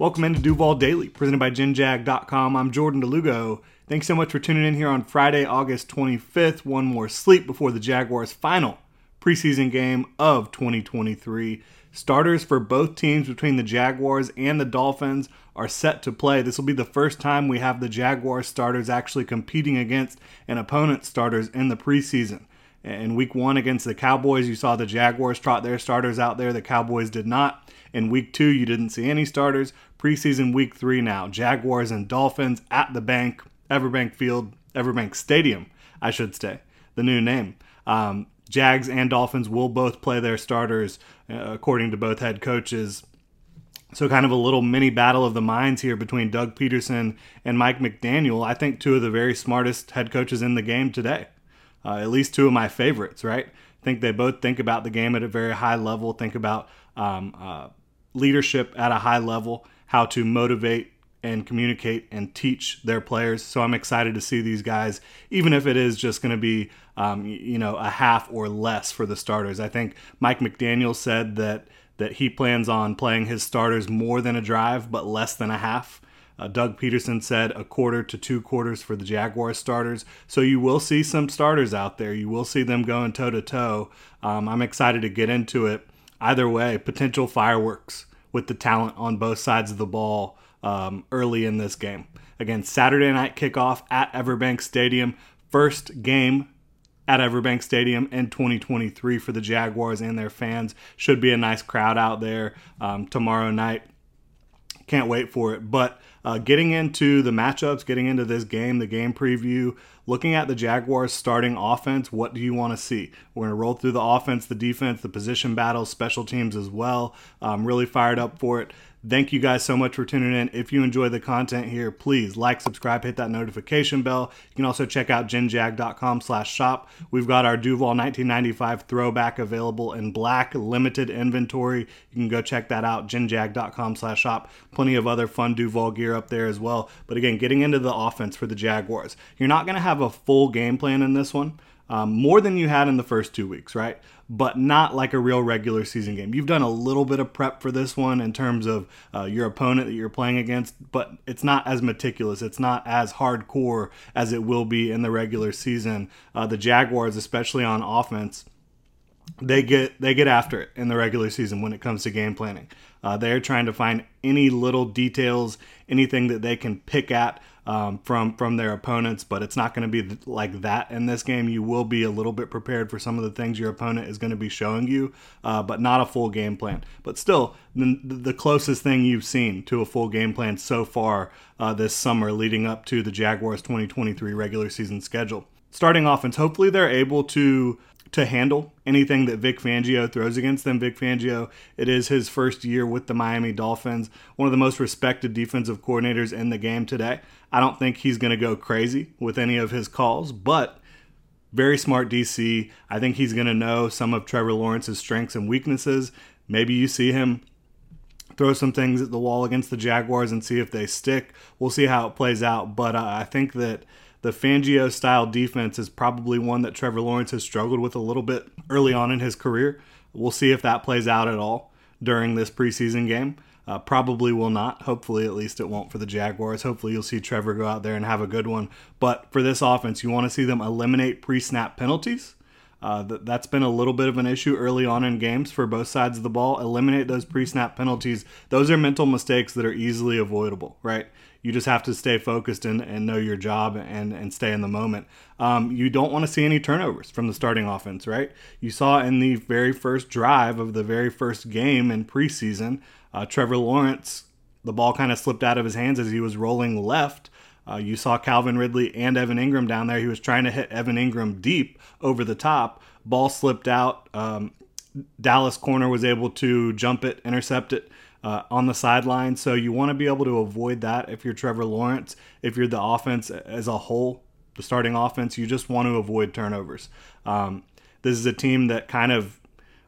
Welcome into Duval Daily, presented by GenJag.com. I'm Jordan de Lugo. Thanks so much for tuning in here on Friday, August 25th. One more sleep before the Jaguars' final preseason game of 2023. Starters for both teams between the Jaguars and the Dolphins are set to play. This will be the first time we have the Jaguars starters actually competing against an opponent's starters in the preseason. In week one against the Cowboys, you saw the Jaguars trot their starters out there. The Cowboys did not. In week two, you didn't see any starters. Preseason week three now. Jaguars and Dolphins at the bank, Everbank Field, Everbank Stadium, I should say, the new name. Um, Jags and Dolphins will both play their starters, uh, according to both head coaches. So, kind of a little mini battle of the minds here between Doug Pederson and Mike McDaniel. I think two of the very smartest head coaches in the game today. Uh, at least two of my favorites, right? I think they both think about the game at a very high level, think about um, uh, leadership at a high level, how to motivate and communicate and teach their players. So I'm excited to see these guys, even if it is just going to be, um, you know, a half or less for the starters. I think Mike McDaniel said that that he plans on playing his starters more than a drive, but less than a half. Uh, Doug Pederson said a quarter to two quarters for the Jaguars starters. So you will see some starters out there. You will see them going toe to toe. I'm excited to get into it. Either way, potential fireworks with the talent on both sides of the ball um, early in this game. Again, Saturday night kickoff at Everbank Stadium. First game at Everbank Stadium in 2023 for the Jaguars and their fans. Should be a nice crowd out there um, tomorrow night. Can't wait for it. But uh, getting into the matchups, getting into this game, the game preview, looking at the Jaguars starting offense, what do you want to see? We're going to roll through the offense, the defense, the position battles, special teams as well. I'm really fired up for it. Thank you guys so much for tuning in. If you enjoy the content here, please like, subscribe, hit that notification bell. You can also check out genjag.com slash shop. We've got our Duval 1995 throwback available in black, limited inventory. You can go check that out, genjag.com slash shop. Plenty of other fun Duval gear up there as well. But again, getting into the offense for the Jaguars. You're not going to have a full game plan in this one um, more than you had in the first two weeks, right? But not like a real regular season game. You've done a little bit of prep for this one in terms of uh, your opponent that you're playing against, but it's not as meticulous. It's not as hardcore as it will be in the regular season. Uh, the Jaguars, especially on offense, they get they get after it in the regular season when it comes to game planning. Uh, they're trying to find any little details, anything that they can pick at um, from from their opponents, but it's not going to be like that in this game. You will be a little bit prepared for some of the things your opponent is going to be showing you, uh, but not a full game plan. But still, the, the, closest thing you've seen to a full game plan so far uh, this summer, leading up to the Jaguars 2023 regular season schedule. Starting offense, hopefully they're able to to handle anything that Vic Fangio throws against them. Vic Fangio, it is his first year with the Miami Dolphins, one of the most respected defensive coordinators in the game today. I don't think he's going to go crazy with any of his calls, but very smart DC. I think he's going to know some of Trevor Lawrence's strengths and weaknesses. Maybe you see him throw some things at the wall against the Jaguars and see if they stick. We'll see how it plays out, but uh, I think that the Fangio style defense is probably one that Trevor Lawrence has struggled with a little bit early on in his career. We'll see if that plays out at all during this preseason game. Uh, probably will not. Hopefully, at least it won't for the Jaguars. Hopefully, you'll see Trevor go out there and have a good one. But for this offense, you want to see them eliminate pre snap penalties. Uh, that's been a little bit of an issue early on in games for both sides of the ball. Eliminate those pre snap penalties. Those are mental mistakes that are easily avoidable, right? You just have to stay focused and, and know your job and, and stay in the moment. Um, you don't want to see any turnovers from the starting offense, right? You saw in the very first drive of the very first game in preseason, uh, Trevor Lawrence, the ball kind of slipped out of his hands as he was rolling left. Uh, you saw Calvin Ridley and Evan Engram down there. He was trying to hit Evan Engram deep over the top, ball slipped out. Um, Dallas corner was able to jump it, intercept it uh, on the sideline. So you want to be able to avoid that if you're Trevor Lawrence. If you're the offense as a whole, the starting offense, you just want to avoid turnovers. Um, this is a team that kind of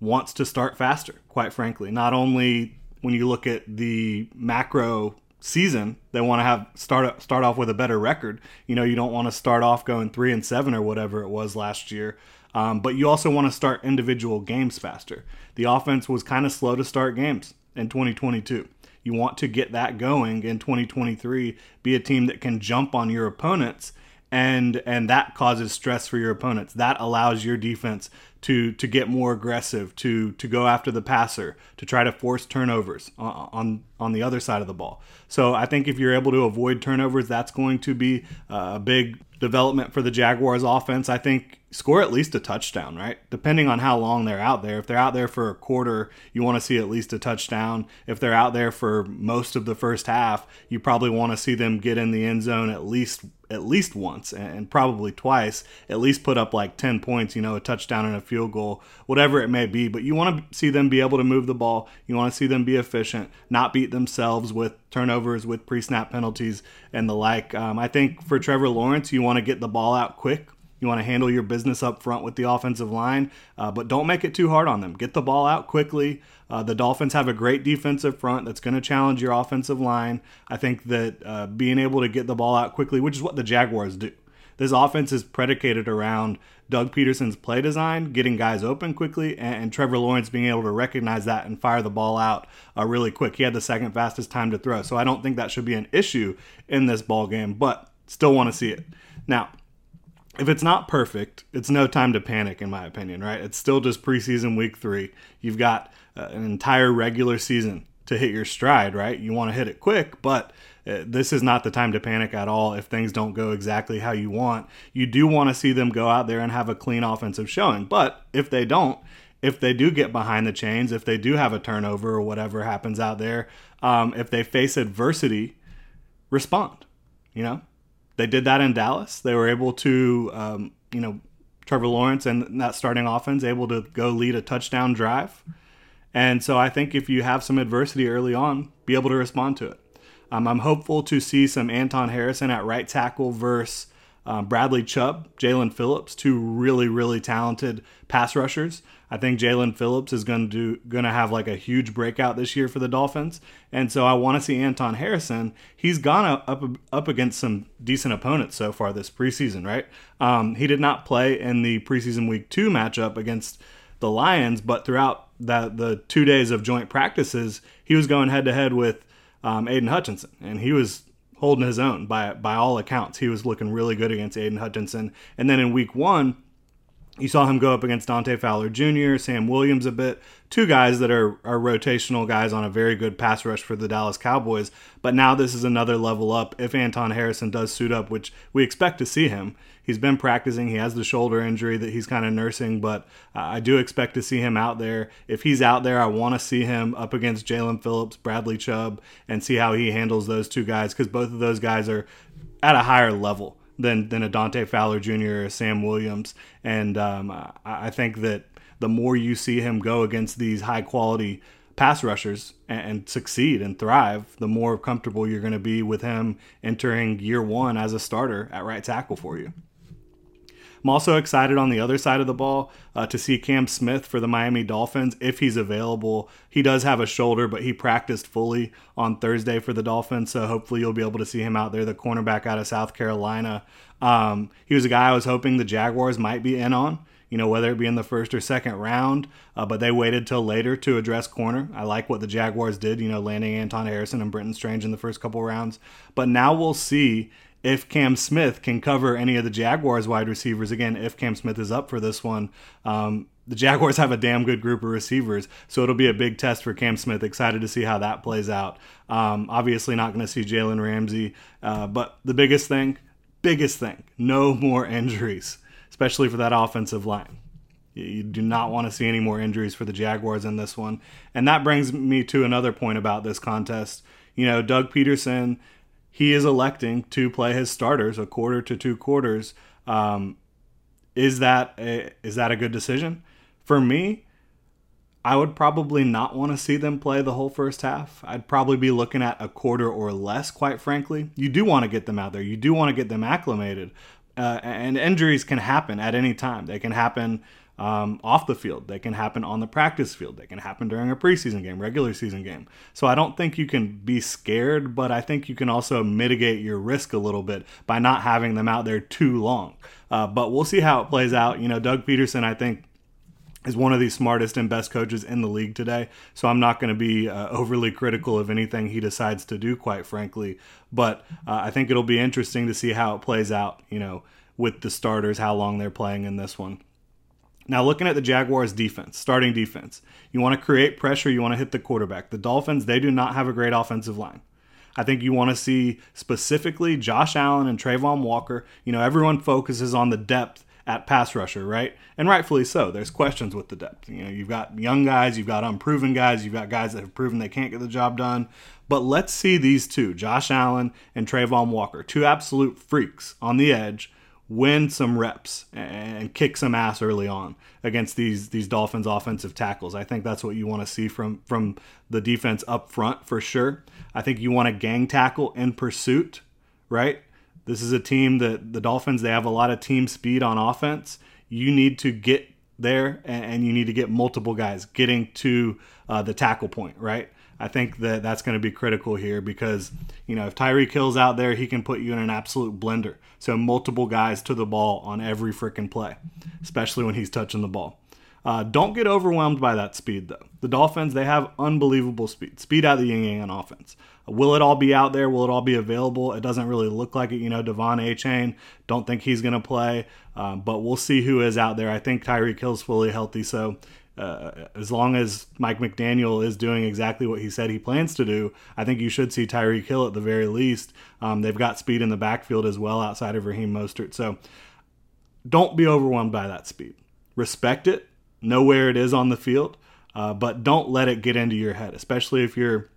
wants to start faster, quite frankly. Not only when you look at the macro season, they want to have start start off with a better record. You know, you don't want to start off going three and seven or whatever it was last year. Um, but you also want to start individual games faster. The offense was kind of slow to start games in 2022. You want to get that going in 2023, be a team that can jump on your opponents and and that causes stress for your opponents. That allows your defense to to get more aggressive, to to go after the passer, to try to force turnovers on on, on the other side of the ball. So I think if you're able to avoid turnovers, that's going to be uh, a big development for the Jaguars offense. I think score at least a touchdown, right? Depending on how long they're out there. If they're out there for a quarter, you want to see at least a touchdown. If they're out there for most of the first half, you probably want to see them get in the end zone at least at least once and probably twice, at least put up like 10 points, you know, a touchdown and a field goal, whatever it may be. But you want to see them be able to move the ball. You want to see them be efficient, not beat themselves with turnovers, with pre snap penalties, and the like. Um, I think for Trevor Lawrence, you want to get the ball out quick you want to handle your business up front with the offensive line, uh, but don't make it too hard on them. Get the ball out quickly. Uh, the Dolphins have a great defensive front that's going to challenge your offensive line. I think that uh, being able to get the ball out quickly, which is what the Jaguars do. This offense is predicated around Doug Pederson's play design, getting guys open quickly, and, and Trevor Lawrence being able to recognize that and fire the ball out uh, really quick. He had the second fastest time to throw, so I don't think that should be an issue in this ball game, but still want to see it. Now, if it's not perfect, it's no time to panic, in my opinion, right? It's still just preseason week three. You've got uh, an entire regular season to hit your stride, right? You want to hit it quick, but uh, this is not the time to panic at all if things don't go exactly how you want. You do want to see them go out there and have a clean offensive showing, but if they don't, if they do get behind the chains, if they do have a turnover or whatever happens out there, um, if they face adversity, respond. You know, they did that in Dallas. They were able to, um, you know, Trevor Lawrence and that starting offense able to go lead a touchdown drive. And so I think if you have some adversity early on, be able to respond to it. Um, I'm hopeful to see some Anton Harrison at right tackle versus um, Bradley Chubb, Jaelan Phillips, two really, really talented pass rushers. I think Jaelan Phillips is going to going to have like a huge breakout this year for the Dolphins, and so I want to see Anton Harrison. He's gone up up against some decent opponents so far this preseason, right? Um, he did not play in the preseason week two matchup against the Lions, but throughout that the two days of joint practices, he was going head to head with um, Aidan Hutchinson, and he was holding his own by by all accounts. He was looking really good against Aidan Hutchinson. And then in week one, you saw him go up against Dante Fowler Jr., Sam Williams a bit, two guys that are, are rotational guys on a very good pass rush for the Dallas Cowboys. But now this is another level up if Anton Harrison does suit up, which we expect to see him. He's been practicing. He has the shoulder injury that he's kind of nursing, but uh, I do expect to see him out there. If he's out there, I want to see him up against Jaelan Phillips, Bradley Chubb, and see how he handles those two guys because both of those guys are at a higher level than than a Dante Fowler Jr. or Sam Williams. And um, I, I think that the more you see him go against these high quality pass rushers and, and, succeed and thrive, the more comfortable you're going to be with him entering year one as a starter at right tackle for you. I'm also excited on the other side of the ball uh, to see Cam Smith for the Miami Dolphins if he's available. He does have a shoulder, but he practiced fully on Thursday for the Dolphins, so hopefully you'll be able to see him out there, the cornerback out of South Carolina. Um, he was a guy I was hoping the Jaguars might be in on you know, whether it be in the first or second round, uh, but they waited till later to address corner. I like what the Jaguars did, you know, landing Anton Harrison and Brenton Strange in the first couple rounds. But now we'll see if Cam Smith can cover any of the Jaguars wide receivers again, if Cam Smith is up for this one. Um, the Jaguars have a damn good group of receivers, so it'll be a big test for Cam Smith. Excited to see how that plays out. Um, obviously, not going to see Jalen Ramsey, uh, but the biggest thing, biggest thing, no more injuries, especially for that offensive line. You do not want to see any more injuries for the Jaguars in this one. And that brings me to another point about this contest. You know, Doug Pederson he is electing to play his starters a quarter to two quarters. Um, Is that a, is that a good decision? For me, I would probably not want to see them play the whole first half. I'd probably be looking at a quarter or less, quite frankly. You do want to get them out there. You do want to get them acclimated. Uh, and injuries can happen at any time. They can happen um, off the field. They can happen on the practice field. They can happen during a preseason game, regular season game. So I don't think you can be scared, but I think you can also mitigate your risk a little bit by not having them out there too long. Uh, but we'll see how it plays out. You know, Doug Pederson, I think is one of the smartest and best coaches in the league today. So I'm not going to be uh, overly critical of anything he decides to do, quite frankly. But uh, I think it'll be interesting to see how it plays out, you know, with the starters, how long they're playing in this one. Now, looking at the Jaguars' defense, starting defense, you want to create pressure, you want to hit the quarterback. The Dolphins, they do not have a great offensive line. I think you want to see specifically Josh Allen and Travon Walker. You know, everyone focuses on the depth at pass rusher, right? And rightfully so. There's questions with the depth. You know, you've got young guys, you've got unproven guys, you've got guys that have proven they can't get the job done. But let's see these two, Josh Allen and Travon Walker, two absolute freaks on the edge, win some reps and kick some ass early on against these these Dolphins offensive tackles. I think that's what you want to see from from the defense up front for sure. I think you want to gang tackle in pursuit, right? This is a team that the Dolphins, they have a lot of team speed on offense. You need to get there and, you need to get multiple guys getting to uh, the tackle point, right? I think that that's going to be critical here because, you know, if Tyreek Hill's out there, he can put you in an absolute blender. So multiple guys to the ball on every freaking play, especially when he's touching the ball. Uh, don't get overwhelmed by that speed, though. The Dolphins, they have unbelievable speed. Speed out of the yin yang on offense. Will it all be out there? Will it all be available? It doesn't really look like it. You know, De'Von Achane, don't think he's going to play, um, but we'll see who is out there. I think Tyreek Hill's fully healthy, so uh, as long as Mike McDaniel is doing exactly what he said he plans to do, I think you should see Tyreek Hill at the very least. Um, they've got speed in the backfield as well outside of Raheem Mostert. So don't be overwhelmed by that speed. Respect it, know where it is on the field, uh, but don't let it get into your head, especially if you're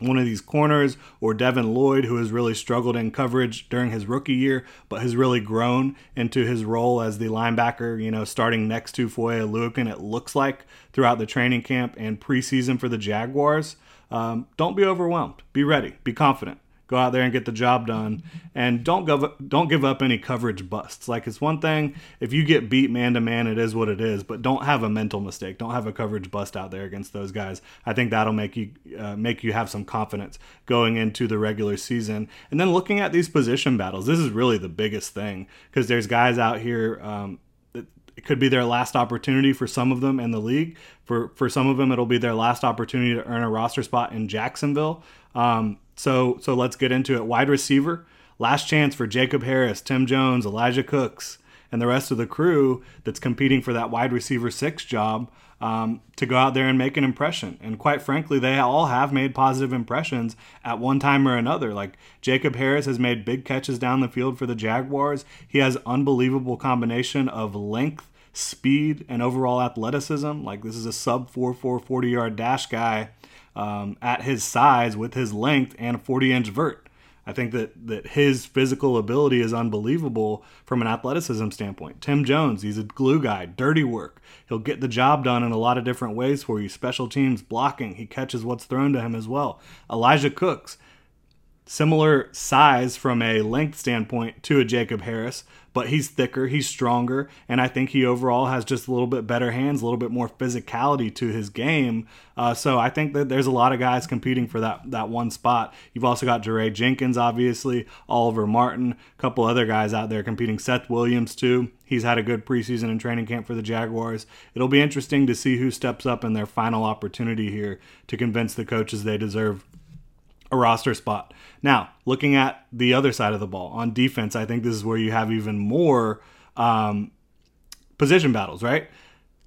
one of these corners or Devin Lloyd, who has really struggled in coverage during his rookie year, but has really grown into his role as the linebacker, you know, starting next to Foye Oluokun, it looks like, throughout the training camp and preseason for the Jaguars. Um, don't be overwhelmed. Be ready. Be confident go out there and get the job done. And don't give don't give up any coverage busts. Like it's one thing if you get beat man to man it is what it is but don't have a mental mistake. Don't have a coverage bust out there against those guys. I think that'll make you uh, make you have some confidence going into the regular season. And then looking at these position battles this is really the biggest thing because there's guys out here um, it could be their last opportunity for some of them in the league. For for some of them, it'll be their last opportunity to earn a roster spot in Jacksonville. Um, so so let's get into it. Wide receiver, last chance for Jacob Harris, Tim Jones, Elijah Cooks, and the rest of the crew that's competing for that wide receiver six job um, to go out there and make an impression. And quite frankly, they all have made positive impressions at one time or another. Like Jacob Harris has made big catches down the field for the Jaguars. He has unbelievable combination of length, speed, and overall athleticism. Like this is a sub 4 4 40 yard dash guy um, at his size with his length and a 40 inch vert. I think that, that his physical ability is unbelievable from an athleticism standpoint. Tim Jones, he's a glue guy, dirty work. He'll get the job done in a lot of different ways for you. Special teams blocking, he catches what's thrown to him as well. Elijah Cooks, similar size from a length standpoint to a Jacob Harris, but he's thicker, he's stronger, and I think he overall has just a little bit better hands, a little bit more physicality to his game. Uh, so I think that there's a lot of guys competing for that that one spot. You've also got Jaray Jenkins, obviously, Oliver Martin, a couple other guys out there competing. Seth Williams too. He's had a good preseason and training camp for the Jaguars. It'll be interesting to see who steps up in their final opportunity here to convince the coaches they deserve a roster spot. Now, looking at the other side of the ball on defense, I think this is where you have even more um, position battles, right?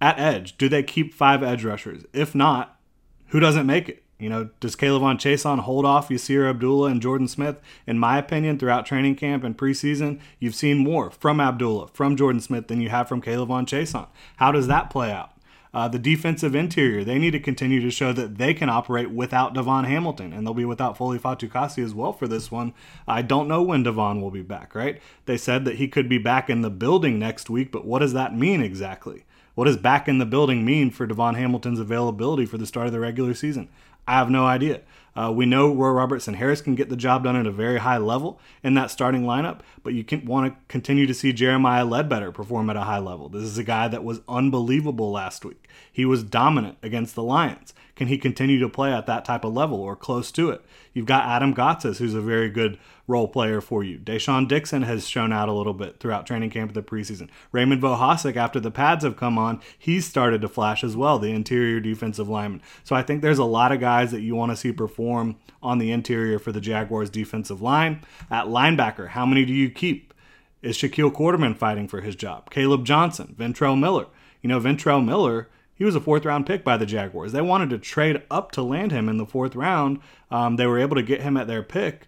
At edge, do they keep five edge rushers? If not, who doesn't make it? You know, does K'Lavon Chaisson hold off Yasir Abdullah and Jordan Smith? In my opinion, throughout training camp and preseason, you've seen more from Abdullah, from Jordan Smith than you have from K'Lavon Chaisson. How does that play out? Uh, the defensive interior, they need to continue to show that they can operate without Devon Hamilton, and they'll be without Foley Fatukasi as well for this one. I don't know when Devon will be back, right? They said that he could be back in the building next week, but what does that mean exactly? What does back in the building mean for Devon Hamilton's availability for the start of the regular season? I have no idea. Uh, we know Roy Robertson Harris can get the job done at a very high level in that starting lineup, but you can want to continue to see Jeremiah Ledbetter perform at a high level. This is a guy that was unbelievable last week. He was dominant against the Lions. Can he continue to play at that type of level or close to it? You've got Adam Gotsis, who's a very good role player for you. Deshaun Dixon has shown out a little bit throughout training camp of the preseason. Raymond Vohasek, after the pads have come on, he's started to flash as well, the interior defensive lineman. So I think there's a lot of guys that you want to see perform on the interior for the Jaguars defensive line. At linebacker, how many do you keep? Is Shaquille Quarterman fighting for his job? Caleb Johnson, Ventrell Miller. You know, Ventrell Miller he was a fourth round pick by the Jaguars. They wanted to trade up to land him in the fourth round. Um, they were able to get him at their pick.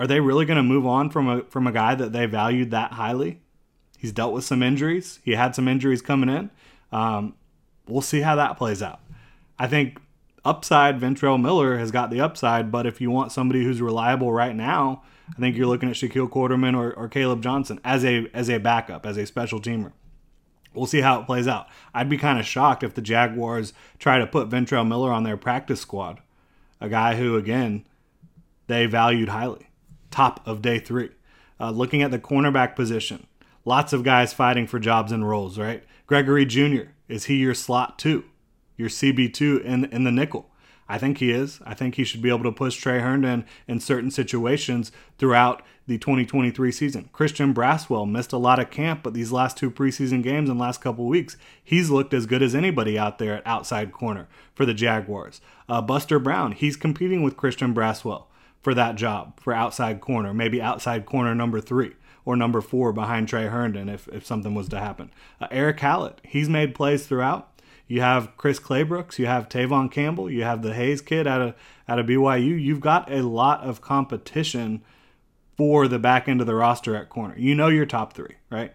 Are they really going to move on from a from a guy that they valued that highly? He's dealt with some injuries. He had some injuries coming in. Um, we'll see how that plays out. I think upside Ventrell Miller has got the upside, but if you want somebody who's reliable right now, I think you're looking at Shaquille Quarterman or, or Caleb Johnson as a as a backup, as a special teamer. We'll see how it plays out. I'd be kind of shocked if the Jaguars try to put Ventrell Miller on their practice squad, a guy who, again, they valued highly. Top of day three. Uh, looking at the cornerback position, lots of guys fighting for jobs and roles, right? Gregory Junior, is he your slot two, your CB2 in, in the nickel? I think he is. I think he should be able to push Tre Herndon in certain situations throughout the 2023 season. Christian Braswell missed a lot of camp, but these last two preseason games and last couple weeks, he's looked as good as anybody out there at outside corner for the Jaguars. Uh, Buster Brown, he's competing with Christian Braswell for that job for outside corner, maybe outside corner number three or number four behind Tre Herndon if, if something was to happen. Uh, Erick Hallett, he's made plays throughout. You have Chris Claybrooks, you have Tevaughn Campbell, you have the Hayes kid out of out of BYU. You've got a lot of competition for the back end of the roster at corner. You know your top three, right?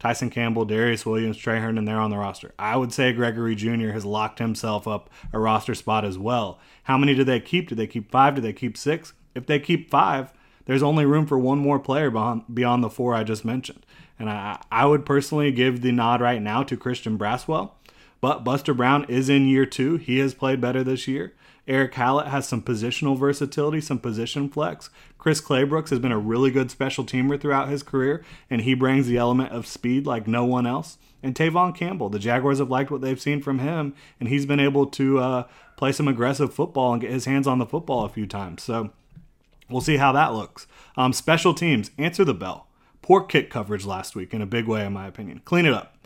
Tyson Campbell, Darius Williams, Tre Herndon, they're on the roster. I would say Gregory Junior has locked himself up a roster spot as well. How many do they keep? Do they keep five? Do they keep six? If they keep five, there's only room for one more player beyond, beyond the four I just mentioned. And I, I would personally give the nod right now to Christian Braswell. But Buster Brown is in year two. He has played better this year. Erick Hallett has some positional versatility, some position flex. Chris Claybrooks has been a really good special teamer throughout his career, and he brings the element of speed like no one else. And Tevaughn Campbell, the Jaguars have liked what they've seen from him, and he's been able to uh, play some aggressive football and get his hands on the football a few times. So we'll see how that looks. Um, special teams, answer the bell. Poor kick coverage last week in a big way, in my opinion. Clean it up.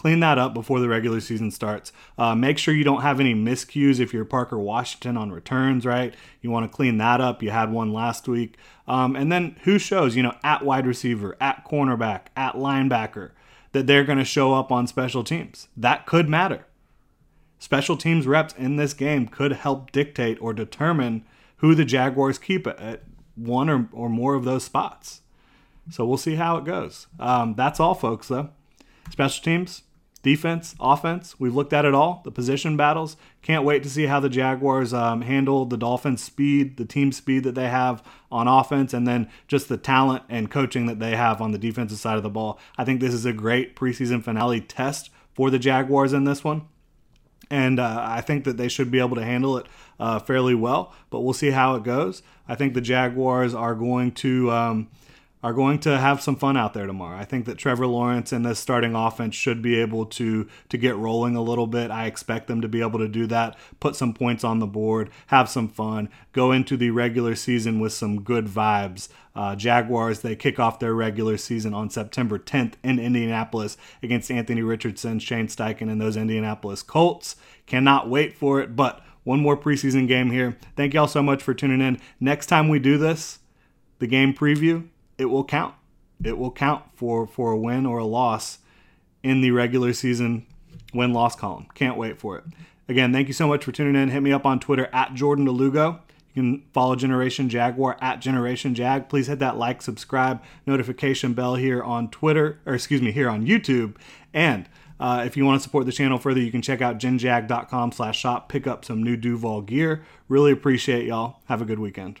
Clean that up before the regular season starts. Uh, make sure you don't have any miscues if you're Parker Washington on returns, right? You want to clean that up. You had one last week. Um, and then who shows, you know, at wide receiver, at cornerback, at linebacker, that they're going to show up on special teams? That could matter. Special teams reps in this game could help dictate or determine who the Jaguars keep at one or, or more of those spots. So we'll see how it goes. Um, that's all, folks, though. Special teams, defense, offense. We've looked at it all. The position battles. Can't wait to see how the Jaguars um, handle the Dolphins' speed, the team speed that they have on offense, and then just the talent and coaching that they have on the defensive side of the ball. I think this is a great preseason finale test for the Jaguars in this one. And uh, I think that they should be able to handle it uh, fairly well, but we'll see how it goes. I think the Jaguars are going to. Um, are going to have some fun out there tomorrow. I think that Trevor Lawrence and this starting offense should be able to to get rolling a little bit. I expect them to be able to do that, put some points on the board, have some fun, go into the regular season with some good vibes. Uh, Jaguars they kick off their regular season on September 10th in Indianapolis against Anthony Richardson, Shane Steichen, and those Indianapolis Colts. Cannot wait for it, but one more preseason game here. Thank y'all so much for tuning in. Next time we do this, the game preview it will count. It will count for for a win or a loss in the regular season win loss column. Can't wait for it. Again, thank you so much for tuning in. Hit me up on Twitter at Jordan de Lugo. You can follow Generation Jaguar at Generation Jag. Please hit that like, subscribe, notification bell here on Twitter, or excuse me, here on YouTube. And Uh, if you want to support the channel further, you can check out genjag.com slash shop, pick up some new Duval gear. Really appreciate y'all. Have a good weekend.